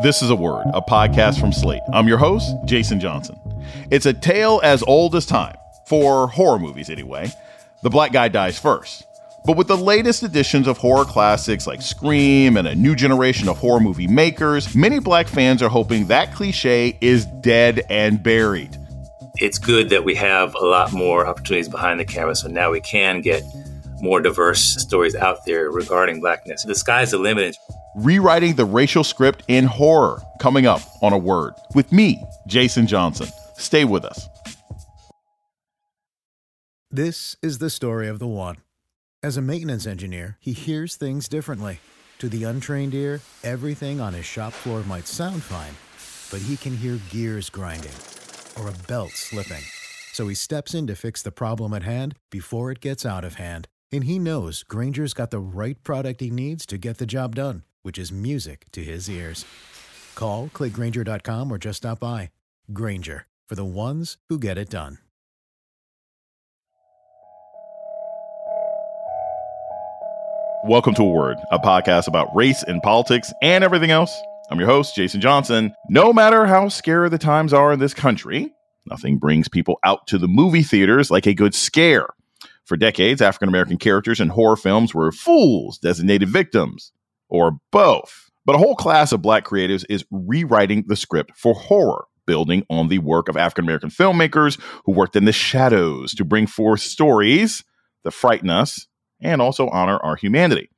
This is a Word, a podcast from Slate. I'm your host, Jason Johnson. It's a tale as old as time, for horror movies anyway. The black guy dies first. But with the latest editions of horror classics like Scream and a new generation of horror movie makers, many black fans are hoping that cliche is dead and buried. It's good that we have a lot more opportunities behind the camera, so now we can get more diverse stories out there regarding blackness. The sky's the limit rewriting the racial script in horror, coming up on a word with me, Jason Johnson. Stay with us. This is the story of the one. As a maintenance engineer, he hears things differently. To the untrained ear, everything on his shop floor might sound fine, but he can hear gears grinding or a belt slipping. So he steps in to fix the problem at hand before it gets out of hand. And he knows Grainger's got the right product he needs to get the job done which is music to his ears. Call, clickgrainger.com, or just stop by. Grainger, for the ones who get it done. Welcome to A Word, a podcast about race and politics and everything else. I'm your host, Jason Johnson. No matter how scary the times are in this country, nothing brings people out to the movie theaters like a good scare. For decades, African American characters in horror films were fools, designated victims, or both. But a whole class of black creatives is rewriting the script for horror, building on the work of African American filmmakers who worked in the shadows to bring forth stories that frighten us and also honor our humanity.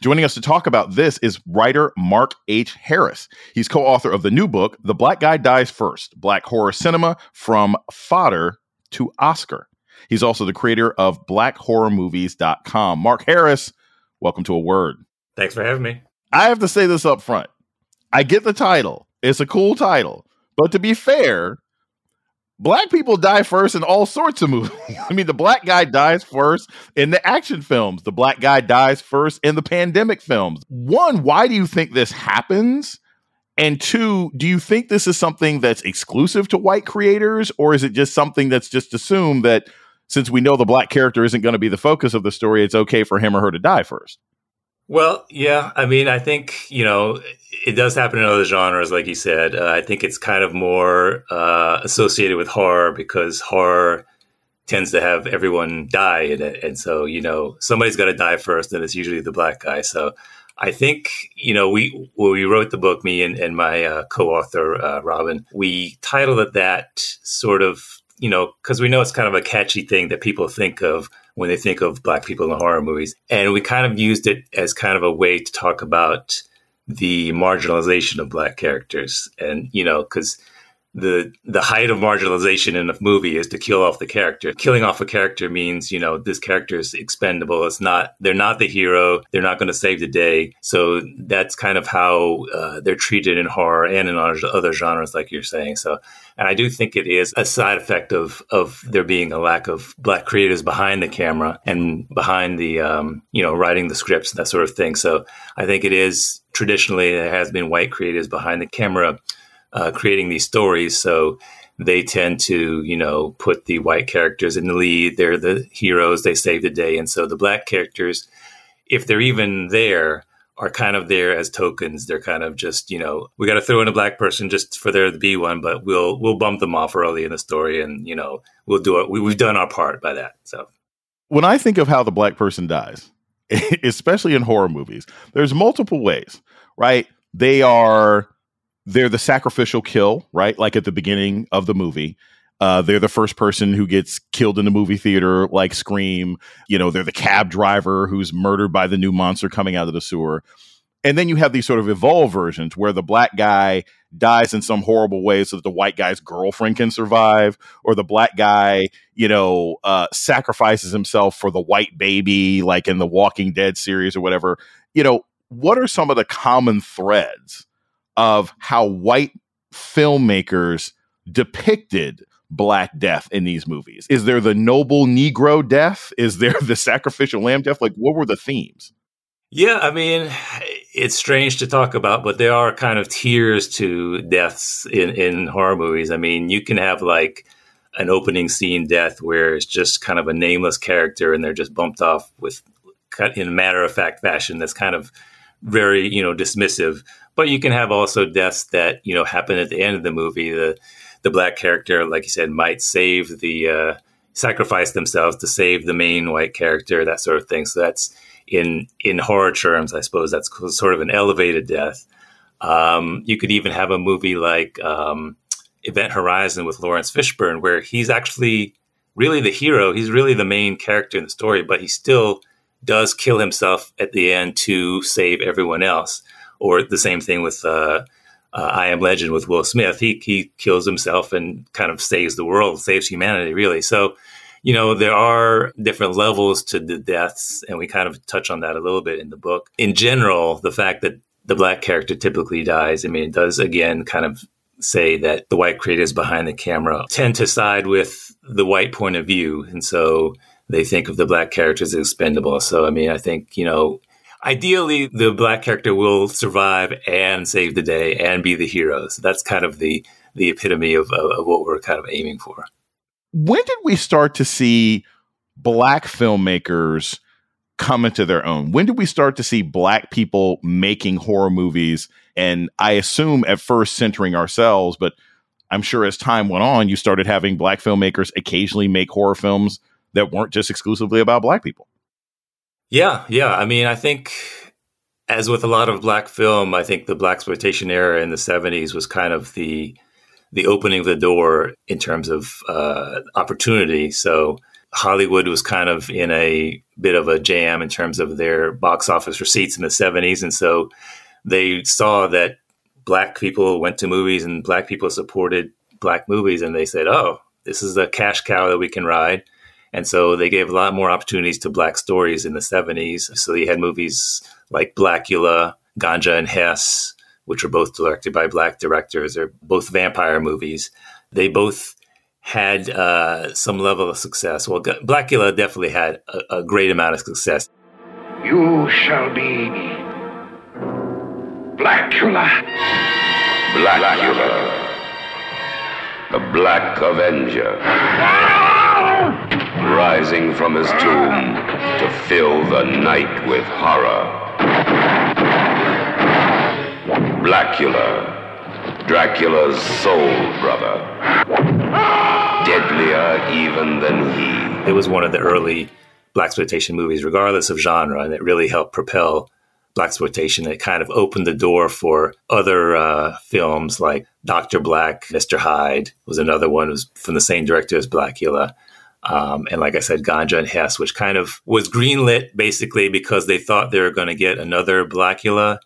Joining us to talk about this is writer Mark H. Harris. He's co author of the new book, The Black Guy Dies First Black Horror Cinema from Fodder to Oscar. He's also the creator of blackhorrormovies.com. Mark Harris, welcome to A Word. Thanks for having me. I have to say this up front. I get the title. It's a cool title. But to be fair, black people die first in all sorts of movies. I mean, the black guy dies first in the action films. The black guy dies first in the pandemic films. One, why do you think this happens? And two, do you think this is something that's exclusive to white creators, or is it just something that's just assumed that since we know the black character isn't going to be the focus of the story, it's okay for him or her to die first? Well, yeah. I mean, I think, you know, it does happen in other genres, like you said. Uh, I think it's kind of more uh, associated with horror because horror tends to have everyone die in it. And so, you know, somebody's got to die first, and it's usually the black guy. So I think, you know, we, when we wrote the book, me and, and my uh, co author, uh, Robin, we titled it that sort of, you know, because we know it's kind of a catchy thing that people think of when they think of black people in horror movies. And we kind of used it as kind of a way to talk about the marginalization of black characters. And, you know, because the the height of marginalization in a movie is to kill off the character. Killing off a character means, you know, this character is expendable. It's not they're not the hero. They're not going to save the day. So that's kind of how uh, they're treated in horror and in other genres, like you're saying. So, and I do think it is a side effect of of there being a lack of black creators behind the camera and behind the um, you know writing the scripts and that sort of thing. So I think it is traditionally there has been white creators behind the camera uh, creating these stories. So they tend to, you know, put the white characters in the lead. They're the heroes. They save the day. And so the black characters, if they're even there, are kind of there as tokens. They're kind of just, you know, we got to throw in a black person just for there to be one, but we'll we'll bump them off early in the story, and you know, we'll do it. We, we've done our part by that. So, when I think of how the black person dies, especially in horror movies, there's multiple ways, right? They are they're the sacrificial kill, right? Like at the beginning of the movie. Uh, they're the first person who gets killed in the movie theater, like Scream. You know, they're the cab driver who's murdered by the new monster coming out of the sewer. And then you have these sort of evolved versions where the black guy dies in some horrible way so that the white guy's girlfriend can survive, or the black guy, you know, uh, sacrifices himself for the white baby, like in the Walking Dead series or whatever. You know, what are some of the common threads of how white filmmakers depicted black death in these movies? Is there the noble Negro death? Is there the sacrificial lamb death? Like, what were the themes? Yeah, I mean, it's strange to talk about, but there are kind of tiers to deaths in, in horror movies. I mean, you can have like an opening scene death where it's just kind of a nameless character and they're just bumped off with cut in matter of fact fashion that's kind of very you know dismissive But you can have also deaths that you know happen at the end of the movie. The the black character, like you said, might save the uh, sacrifice themselves to save the main white character, that sort of thing. So that's in in horror terms, I suppose that's sort of an elevated death. Um, you could even have a movie like um, Event Horizon with Laurence Fishburne, where he's actually really the hero. He's really the main character in the story, but he still does kill himself at the end to save everyone else. Or the same thing with uh, uh, I Am Legend with Will Smith. He he kills himself and kind of saves the world, saves humanity, really. So, you know, there are different levels to the deaths, and we kind of touch on that a little bit in the book. In general, the fact that the black character typically dies, I mean, it does again kind of say that the white creators behind the camera tend to side with the white point of view. And so they think of the black characters as expendable. So, I mean, I think, you know, ideally the black character will survive and save the day and be the hero. So that's kind of the, the epitome of, of, of what we're kind of aiming for. When did we start to see black filmmakers come into their own? When did we start to see black people making horror movies? And I assume at first centering ourselves, but I'm sure as time went on, you started having black filmmakers occasionally make horror films that weren't just exclusively about black people. Yeah, yeah. I mean, I think as with a lot of black film, I think the black exploitation era in the 70s was kind of the the opening of the door in terms of uh, opportunity. So Hollywood was kind of in a bit of a jam in terms of their box office receipts in the 70s. And so they saw that black people went to movies and black people supported black movies. And they said, oh, this is a cash cow that we can ride. And so they gave a lot more opportunities to black stories in the 70s. So you had movies like Blacula, Ganja and Hess, which were both directed by black directors. They're both vampire movies. They both had uh, some level of success. Well, Blacula definitely had a, a great amount of success. You shall be Blacula. Blacula. The Black Avenger. Rising from his tomb to fill the night with horror. Blacula. Dracula's soul brother. Deadlier even than he. It was one of the early black exploitation movies, regardless of genre, and it really helped propel black exploitation. It kind of opened the door for other uh, films like Doctor Black, Mister Hyde was another one. Was from the same director as Blacula. Um, and like I said, Ganja and Hess, which kind of was greenlit basically because they thought they were going to get another Blacula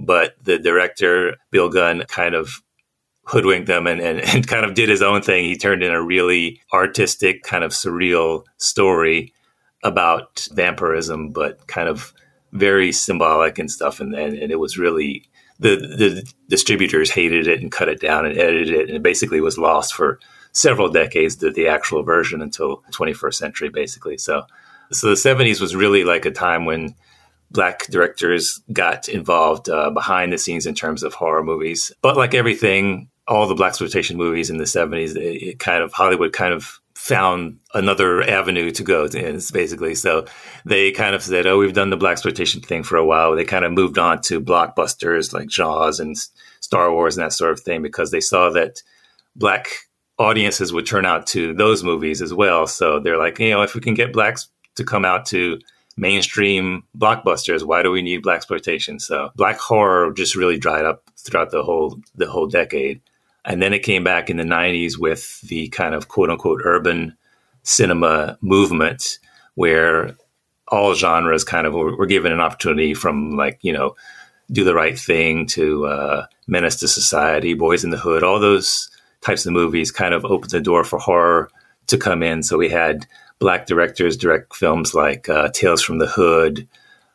but the director Bill Gunn kind of hoodwinked them and, and, and kind of did his own thing. He turned in a really artistic, kind of surreal story about vampirism, but kind of very symbolic and stuff. And, and, and it was really the the distributors hated it and cut it down and edited it, and it basically was lost for several decades. The, the actual version until 21st century, basically. So so the 70s was really like a time when black directors got involved uh, behind the scenes in terms of horror movies. But like everything, all the black exploitation movies in the seventies, it, it, kind of Hollywood kind of found another avenue to go to, basically. So they kind of said, "Oh, we've done the black exploitation thing for a while." They kind of moved on to blockbusters like Jaws and Star Wars and that sort of thing because they saw that black audiences would turn out to those movies as well. So they're like, you know, if we can get blacks to come out to mainstream blockbusters. Why do we need black exploitation? So black horror just really dried up throughout the whole the whole decade, and then it came back in the '90s with the kind of quote unquote urban cinema movement, where all genres kind of were, were given an opportunity from like you know do the right thing to uh, menace to society, boys in the hood, all those types of movies kind of opened the door for horror to come in. So we had black directors direct films like uh, Tales from the Hood,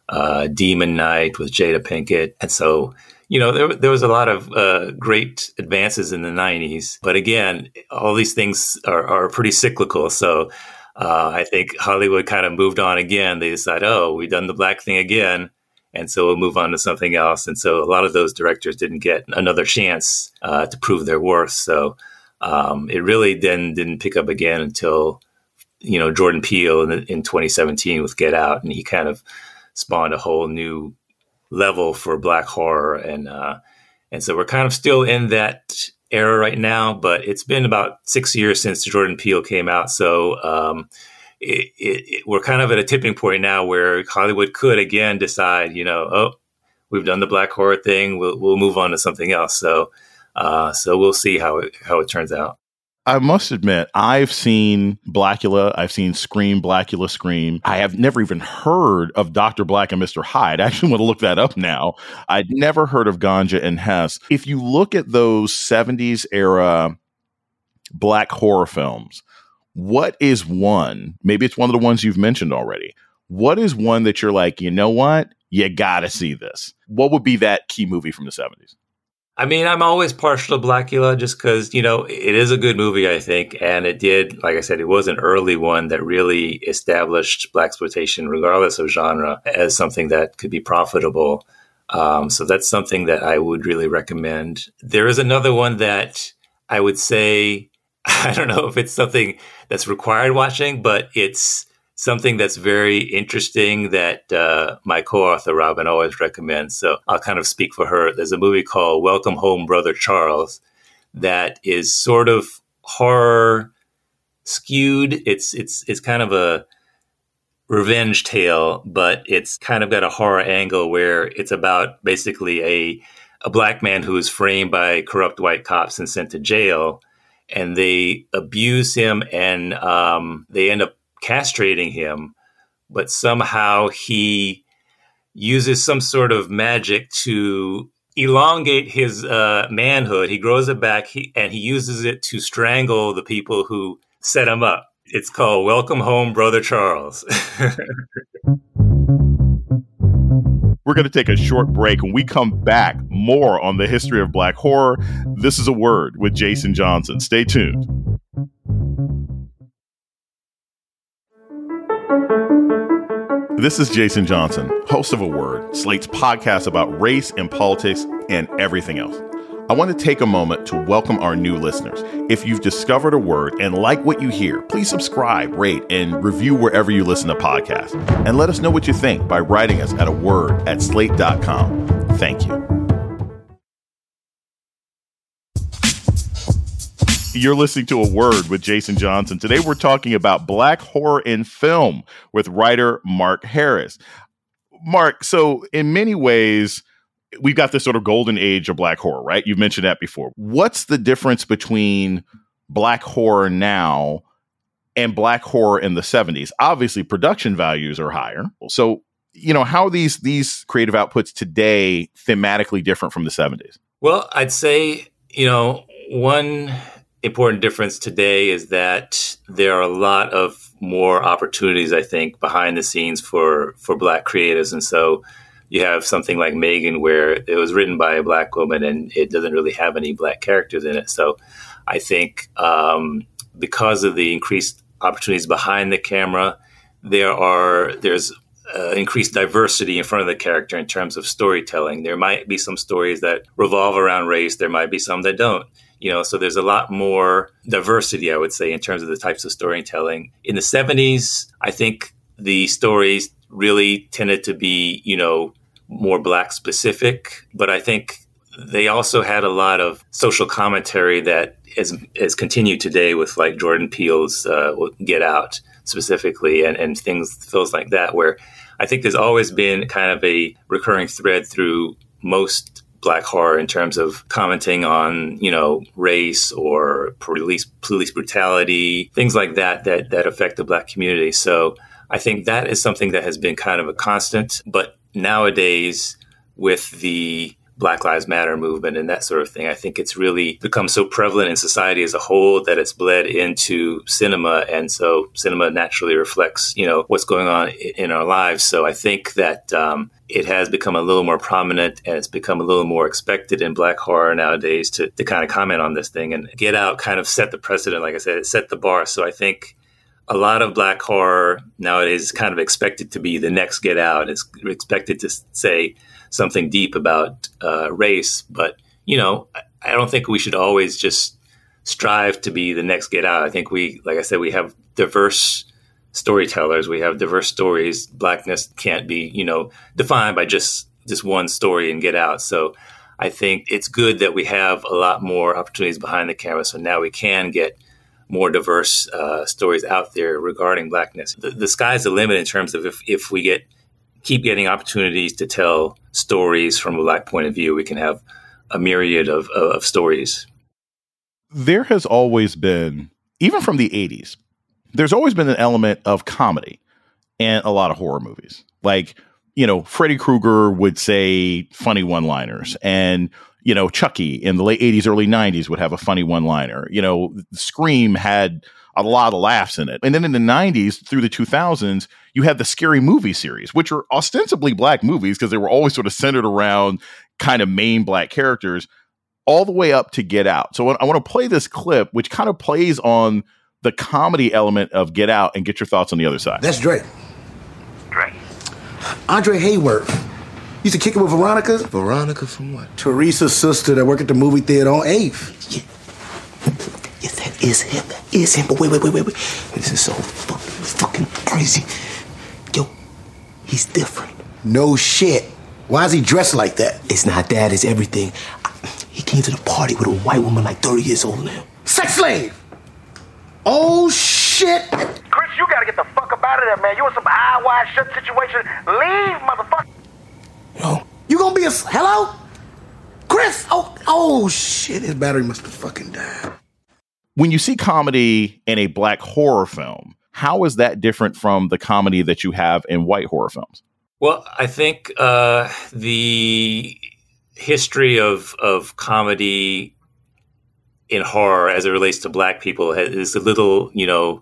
uh, Demon Knight with Jada Pinkett, and so you know there there was a lot of uh, great advances in the '90s. But again, all these things are, are pretty cyclical. So uh, I think Hollywood kind of moved on again. They decided, oh, we've done the black thing again. And so we'll move on to something else. And so a lot of those directors didn't get another chance uh, to prove their worth. So um, it really then didn't pick up again until you know Jordan Peele in, in 2017 with Get Out, and he kind of spawned a whole new level for black horror, and uh, And so we're kind of still in that era right now, but it's been about six years since Jordan Peele came out. So um, it, it, it, we're kind of at a tipping point now where Hollywood could again decide, you know, oh, we've done the black horror thing. We'll, we'll move on to something else. So, uh, so we'll see how it, how it turns out. I must admit, I've seen Blacula. I've seen Scream, Blacula, Scream. I have never even heard of Dr. Black and Mr. Hyde. I actually want to look that up now. I'd never heard of Ganja and Hess. If you look at those 70s era black horror films, what is one? Maybe it's one of the ones you've mentioned already. What is one that you're like, you know what? You got to see this. What would be that key movie from the 70s? I mean, I'm always partial to Blacula just because, you know, it is a good movie, I think. And it did, like I said, it was an early one that really established black exploitation, regardless of genre, as something that could be profitable. Um, so that's something that I would really recommend. There is another one that I would say, I don't know if it's something that's required watching, but it's something that's very interesting that uh, my co-author Robin always recommends. So I'll kind of speak for her. There's a movie called Welcome Home, Brother Charles, that is sort of horror skewed. It's it's it's kind of a revenge tale, but it's kind of got a horror angle where it's about basically a a black man who is framed by corrupt white cops and sent to jail, and they abuse him and um, they end up castrating him, but somehow he uses some sort of magic to elongate his uh, manhood. He grows it back he, and he uses it to strangle the people who set him up. It's called Welcome Home, Brother Charles. We're going to take a short break. When we come back, more on the history of black horror. This is a word with Jason Johnson. Stay tuned. This is Jason Johnson, host of A Word, Slate's podcast about race and politics and everything else. I want to take a moment to welcome our new listeners. If you've discovered a word and like what you hear, please subscribe, rate, and review wherever you listen to podcasts. And let us know what you think by writing us at a word at slate.com. Thank you. You're listening to A Word with Jason Johnson. Today we're talking about black horror in film with writer Mark Harris. Mark, so in many ways, we've got this sort of golden age of black horror, right? You've mentioned that before. What's the difference between black horror now and black horror in the 70s? Obviously, production values are higher. So, you know, how these these creative outputs today thematically different from the 70s? Well, I'd say, you know, one important difference today is that there are a lot of more opportunities, I think, behind the scenes for for Black creatives, and so you have something like M3GAN, where it was written by a Black woman and it doesn't really have any Black characters in it. So I think um, because of the increased opportunities behind the camera, there are there's uh, increased diversity in front of the character in terms of storytelling. There might be some stories that revolve around race. There might be some that don't you know so there's a lot more diversity i would say in terms of the types of storytelling in the 70s i think the stories really tended to be you know more black specific but i think they also had a lot of social commentary that has, has continued today with like jordan peele's uh, get out specifically and, and things feels like that where i think there's always been kind of a recurring thread through most black horror in terms of commenting on you know race or police police brutality things like that that that affect the black community. So i think that is something that has been kind of a constant but nowadays with the Black Lives Matter movement and that sort of thing. I think it's really become so prevalent in society as a whole that it's bled into cinema. And so cinema naturally reflects, you know, what's going on in our lives. So I think that um, it has become a little more prominent and it's become a little more expected in black horror nowadays to, to kind of comment on this thing and get out kind of set the precedent. Like I said, it set the bar. So I think a lot of black horror nowadays is kind of expected to be the next get out. It's expected to say, something deep about uh, race. But you know, I don't think we should always just strive to be the next Get Out. I think we, like I said, we have diverse storytellers. We have diverse stories. Blackness can't be, you know, defined by just just one story and Get Out. So I think it's good that we have a lot more opportunities behind the camera. So now we can get more diverse uh, stories out there regarding blackness. The, the sky's the limit in terms of if, if we get keep getting opportunities to tell stories from a black point of view, we can have a myriad of, of, of stories. There has always been, even from the 80s, there's always been an element of comedy and a lot of horror movies. Like, you know, Freddy Krueger would say funny one liners, and you know, Chucky in the late 80s, early 90s would have a funny one liner. You know, Scream had a lot of laughs in it. And then in the 90s through the 2000s, you had the scary movie series, which were ostensibly black movies because they were always sort of centered around kind of main black characters, all the way up to Get Out. So I want to play this clip, which kind of plays on the comedy element of Get Out and get your thoughts on the other side. That's Dre. Dre. Andre Hayward. Used to kick it with Veronica. Veronica from what? Teresa's sister that worked at the movie theater on 8th. Yeah. Yeah, that is him. That is him. But wait, wait, wait, wait, wait. This is so fucking, fucking crazy. Yo, he's different. No shit. Why is he dressed like that? It's not that, it's everything. He came to the party with a white woman like 30 years old now. Sex slave! Oh shit! Chris, you gotta get the fuck up out of there, man. You in some eye wide shut situation. Leave, motherfucker. Yo, You gonna be a hello? Chris! Oh, oh shit! His battery must have fucking died. When you see comedy in a black horror film, how is that different from the comedy that you have in white horror films? Well, I think uh, the history of of comedy in horror as it relates to black people is a little, you know,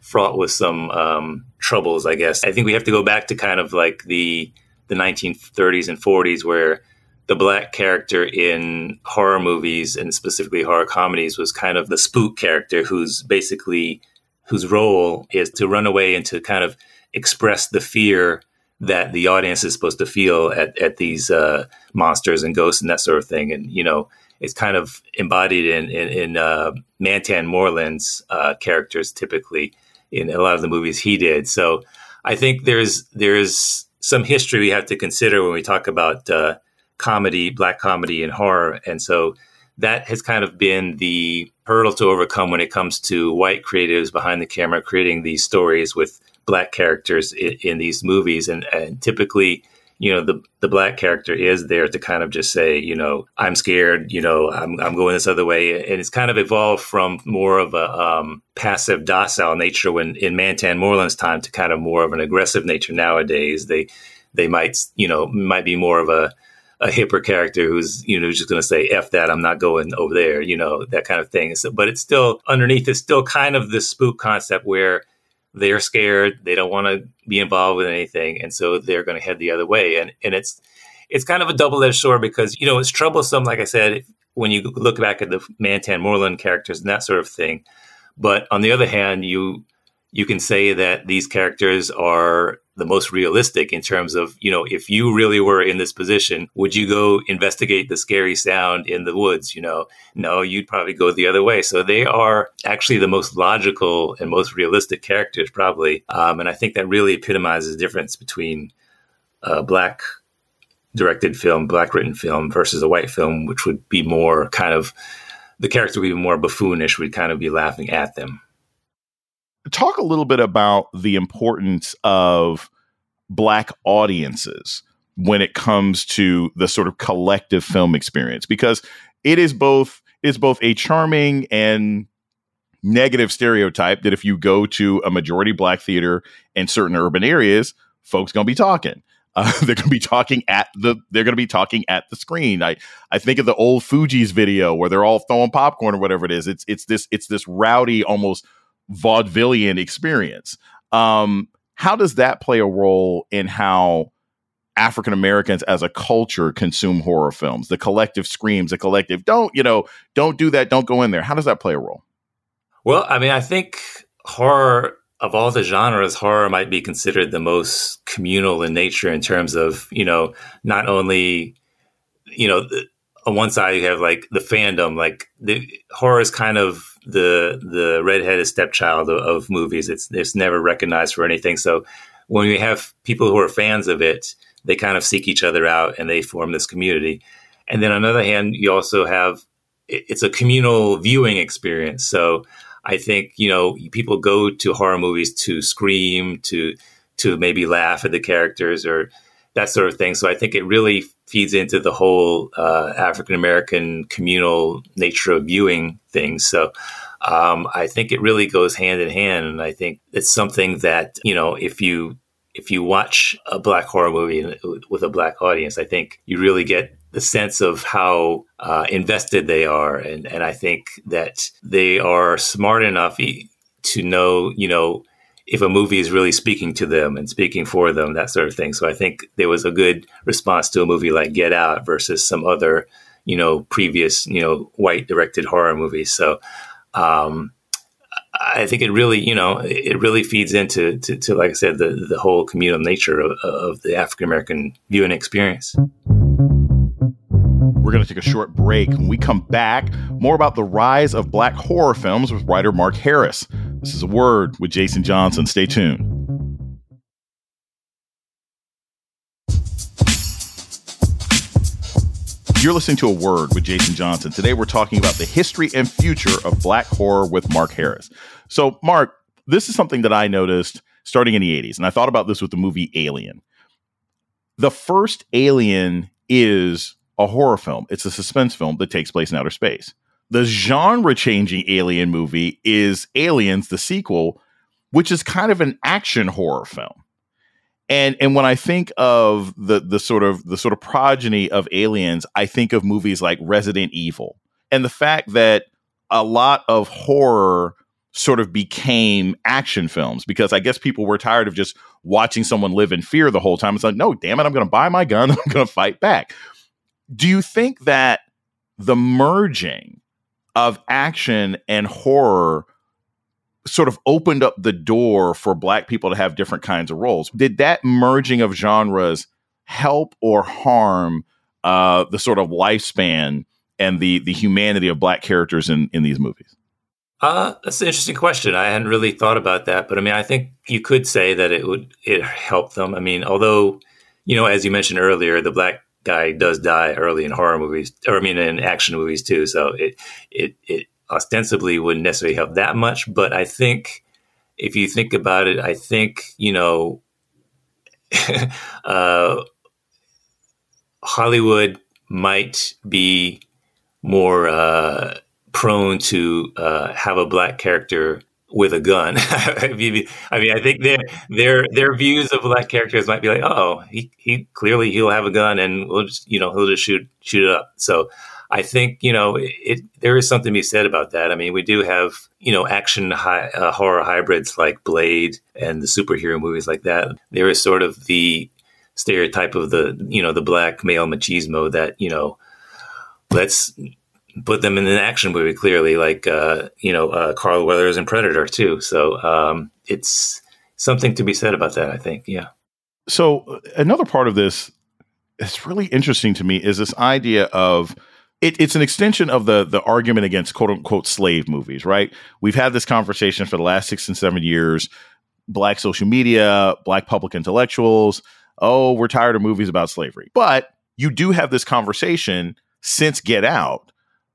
fraught with some um, troubles. I guess I think we have to go back to kind of like the the 1930s and 40s where the black character in horror movies and specifically horror comedies was kind of the spook character who's basically whose role is to run away and to kind of express the fear that the audience is supposed to feel at, at these uh, monsters and ghosts and that sort of thing. And, you know, it's kind of embodied in, in, in uh, Mantan Moreland's uh, characters typically in a lot of the movies he did. So I think there's, there's some history we have to consider when we talk about uh, comedy, black comedy and horror. And so that has kind of been the hurdle to overcome when it comes to white creatives behind the camera creating these stories with black characters in, in these movies. And, and, typically, you know, the, the black character is there to kind of just say, you know, I'm scared, you know, I'm, I'm going this other way. And it's kind of evolved from more of a um, passive, docile nature when in Mantan Moreland's time to kind of more of an aggressive nature nowadays. They, they might, you know, might be more of a, a hipper character who's you know just going to say f that i'm not going over there you know that kind of thing so, but it's still underneath it's still kind of this spook concept where they're scared they don't want to be involved with anything and so they're going to head the other way. And and it's it's kind of a double-edged sword because you know it's troublesome like i said when you look back at the mantan moreland characters and that sort of thing. But on the other hand you you can say that these characters are the most realistic in terms of, you know, if you really were in this position, would you go investigate the scary sound in the woods? You know, no, you'd probably go the other way. So they are actually the most logical and most realistic characters, probably. Um, and I think that really epitomizes the difference between a black directed film, black written film versus a white film, which would be more kind of the character would be more buffoonish. We'd kind of be laughing at them talk a little bit about the importance of black audiences when it comes to the sort of collective film experience because it is both is both a charming and negative stereotype that if you go to a majority black theater in certain urban areas folks going to be talking uh, they're going to be talking at the they're going to be talking at the screen. I I think of the old Fugees video where they're all throwing popcorn or whatever it is. It's it's this it's this rowdy almost vaudevillian experience. Um, how does that play a role in how African Americans as a culture consume horror films? The collective screams, the collective don't, you know, don't do that, don't go in there. How does that play a role? Well, I mean, I think horror of all the genres, horror might be considered the most communal in nature in terms of, you know, not only, you know, on one side you have like the fandom, like the horror is kind of the the redheaded stepchild of, of movies. It's it's never recognized for anything. So when we have people who are fans of it, they kind of seek each other out and they form this community. And then on the other hand, you also have it's a communal viewing experience. So I think you know people go to horror movies to scream, to to maybe laugh at the characters or that sort of thing. So I think it really feeds into the whole uh, African American communal nature of viewing things. So um, I think it really goes hand in hand, and I think it's something that you know if you if you watch a black horror movie with a black audience, I think you really get the sense of how uh, invested they are, and and I think that they are smart enough to know, you know, if a movie is really speaking to them and speaking for them, that sort of thing. So I think there was a good response to a movie like Get Out versus some other, you know, previous, you know, white directed horror movies. So um, I think it really, you know, it really feeds into, to, to like I said, the, the whole communal nature of, of the African American viewing experience. We're going to take a short break. When we come back, more about the rise of black horror films with writer Mark Harris. This is a word with Jason Johnson. Stay tuned. You're listening to A Word with Jason Johnson. Today we're talking about the history and future of black horror with Mark Harris. So, Mark, this is something that I noticed starting in the 80s, and I thought about this with the movie Alien. The first Alien is a horror film, it's a suspense film that takes place in outer space. The genre changing Alien movie is Aliens, the sequel, which is kind of an action horror film and and when I think of the the sort of the sort of progeny of aliens, I think of movies like Resident Evil, and the fact that a lot of horror sort of became action films because I guess people were tired of just watching someone live in fear the whole time. It's like, no, damn it, I'm going to buy my gun, I'm going to fight back. Do you think that the merging of action and horror sort of opened up the door for black people to have different kinds of roles. Did that merging of genres help or harm uh, the sort of lifespan and the the humanity of black characters in in these movies? Uh, that's an interesting question. I hadn't really thought about that, but I mean, I think you could say that it would it helped them. I mean, although you know, as you mentioned earlier, the black guy does die early in horror movies, or I mean, in action movies too. So it it it ostensibly wouldn't necessarily help that much. But I think if you think about it, I think, you know, uh, Hollywood might be more uh, prone to uh, have a black character with a gun. I mean, I think their their their views of black characters might be like, oh, he, he clearly he'll have a gun and we'll just you know he'll just shoot shoot it up. So I think you know it, there is something to be said about that. I mean, we do have you know action hi, uh, horror hybrids like Blade and the superhero movies like that. There is sort of the stereotype of the you know the black male machismo that you know let's put them in an action movie clearly like uh, you know uh, Carl Weathers and Predator too. So um, it's something to be said about that. I think yeah. So another part of this that's really interesting to me is this idea of it, it's an extension of the the argument against quote unquote slave movies, right? We've had this conversation for the last six and seven years. Black social media, black public intellectuals. Oh, we're tired of movies about slavery. But you do have this conversation since Get Out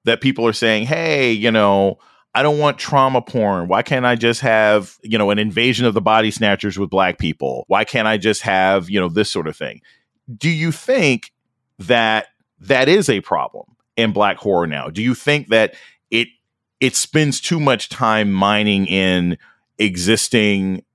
that people are saying, hey, you know, I don't want trauma porn. Why can't I just have, you know, an invasion of the body snatchers with black people? Why can't I just have, you know, this sort of thing? Do you think that that is a problem? in black horror now? Do you think that it it spends too much time mining in existing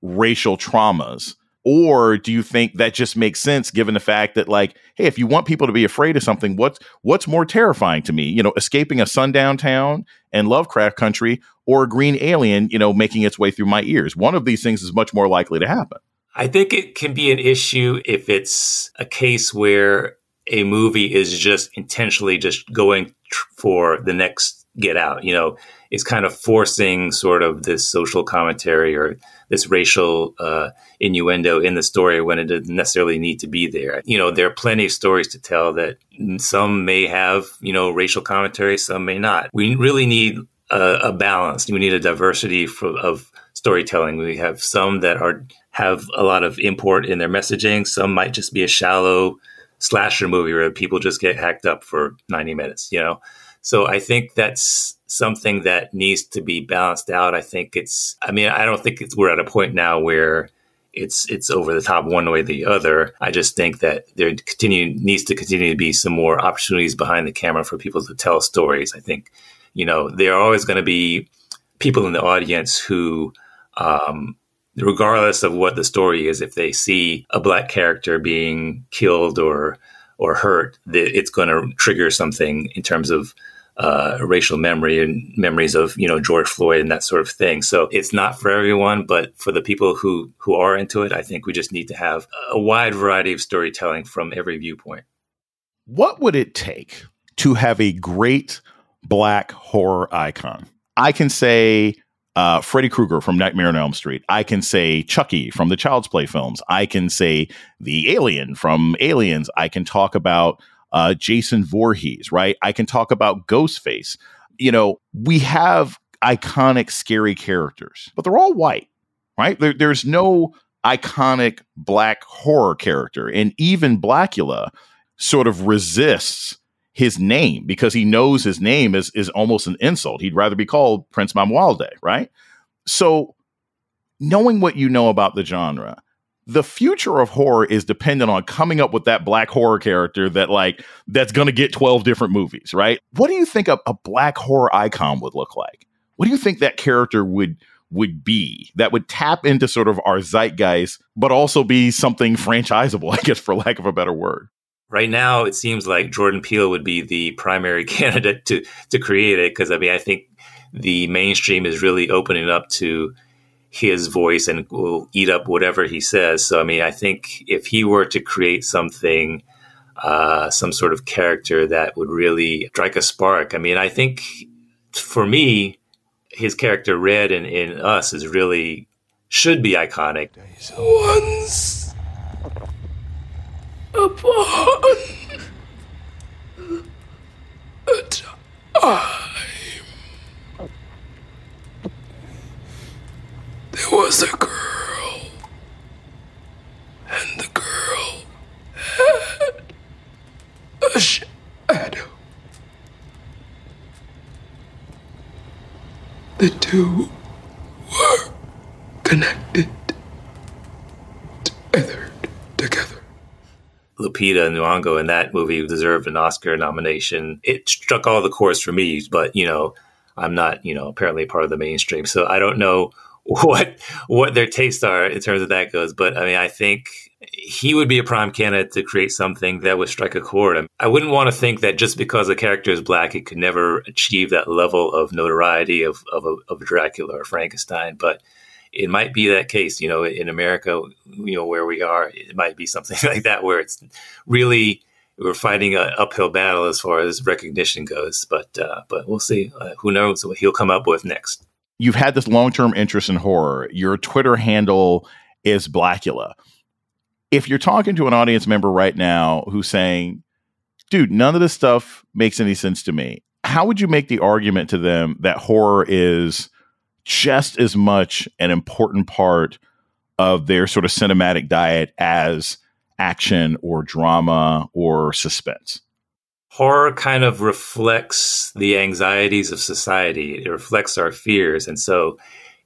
racial traumas? Or do you think that just makes sense given the fact that like, hey, if you want people to be afraid of something, what's what's more terrifying to me? You know, escaping a sundown town and Lovecraft country or a green alien, you know, making its way through my ears. One of these things is much more likely to happen. I think it can be an issue if it's a case where a movie is just intentionally just going tr- for the next get out. You know, it's kind of forcing sort of this social commentary or this racial uh, innuendo in the story when it doesn't necessarily need to be there. You know, there are plenty of stories to tell that some may have, you know, racial commentary, some may not. We really need a, a balance. We need a diversity for, of storytelling. We have some that are have a lot of import in their messaging. Some might just be a shallow slasher movie where people just get hacked up for 90 minutes, you know? So I think that's something that needs to be balanced out. I think it's, I mean, I don't think it's, we're at a point now where it's it's over the top one way or the other. I just think that there continue needs to continue to be some more opportunities behind the camera for people to tell stories. I think, you know, there are always going to be people in the audience who um, regardless of what the story is, if they see a black character being killed or or hurt, it's going to trigger something in terms of uh, racial memory and memories of you know George Floyd and that sort of thing. So it's not for everyone, but for the people who who are into it, I think we just need to have a wide variety of storytelling from every viewpoint. What would it take to have a great black horror icon? I can say uh, Freddy Krueger from Nightmare on Elm Street. I can say Chucky from the Child's Play films. I can say the Alien from Aliens. I can talk about uh, Jason Voorhees, right? I can talk about Ghostface. You know, we have iconic, scary characters, but they're all white, right? There, there's no iconic black horror character. And even Blacula sort of resists his name because he knows his name is is almost an insult. He'd rather be called Prince Mamuwalde, right? So knowing what you know about the genre, the future of horror is dependent on coming up with that black horror character that like that's going to get 12 different movies, right? What do you think a, a black horror icon would look like? What do you think that character would would be that would tap into sort of our zeitgeist, but also be something franchisable, I guess, for lack of a better word? right now it seems like Jordan Peele would be the primary candidate to to create it because I mean I think the mainstream is really opening up to his voice and will eat up whatever he says. So I mean I think if he were to create something uh, some sort of character that would really strike a spark. I mean I think for me his character Red in, in Us is really should be iconic. Once upon a time, there was a girl, and the girl had a shadow. The two were connected together. Lupita Nyong'o in that movie deserved an Oscar nomination. It struck all the chords for me, but you know, I'm not, you know, apparently part of the mainstream, so I don't know what what their tastes are in terms of that goes. But I mean, I think he would be a prime candidate to create something that would strike a chord. I wouldn't want to think that just because a character is black, it could never achieve that level of notoriety of of, of Dracula or Frankenstein, but it might be that case, you know, in America, you know, where we are, it might be something like that where it's really we're fighting an uphill battle as far as recognition goes. But uh, but we'll see. Uh, who knows what he'll come up with next? You've had this long term interest in horror. Your Twitter handle is Blacula. If you're talking to an audience member right now who's saying, "Dude, none of this stuff makes any sense to me," how would you make the argument to them that horror is just as much an important part of their sort of cinematic diet as action or drama or suspense. Horror kind of reflects the anxieties of society. It reflects our fears. And so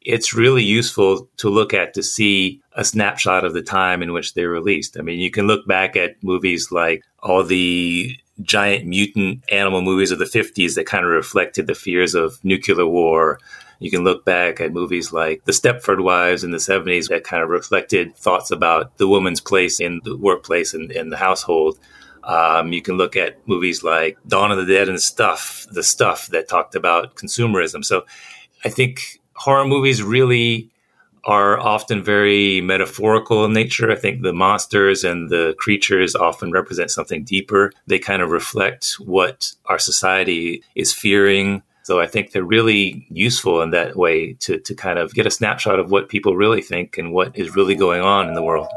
it's really useful to look at to see a snapshot of the time in which they're released. I mean, you can look back at movies like all the giant mutant animal movies of the 50s that kind of reflected the fears of nuclear war you can look back at movies like The Stepford Wives in the 70s that kind of reflected thoughts about the woman's place in the workplace and in the household. Um, you can look at movies like Dawn of the Dead and Stuff, the stuff that talked about consumerism. So I think horror movies really are often very metaphorical in nature. I think the monsters and the creatures often represent something deeper. They kind of reflect what our society is fearing, so I think they're really useful in that way to, to kind of get a snapshot of what people really think and what is really going on in the world.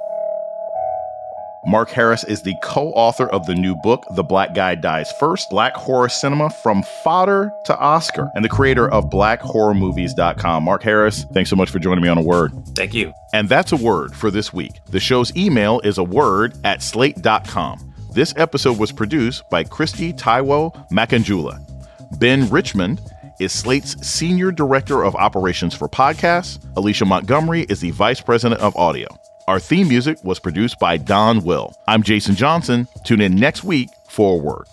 Mark Harris is the co author of the new book, The Black Guy Dies First Black Horror Cinema from Fodder to Oscar, and the creator of BlackHorrorMovies.com. Mark Harris, thanks so much for joining me on A Word. Thank you. And that's a word for this week. The show's email is a word at slate.com. This episode was produced by Christy Taiwo Makanjula. Ben Richmond is Slate's Senior Director of Operations for Podcasts. Alicia Montgomery is the Vice President of Audio. Our theme music was produced by Don Will. I'm Jason Johnson. Tune in next week for word.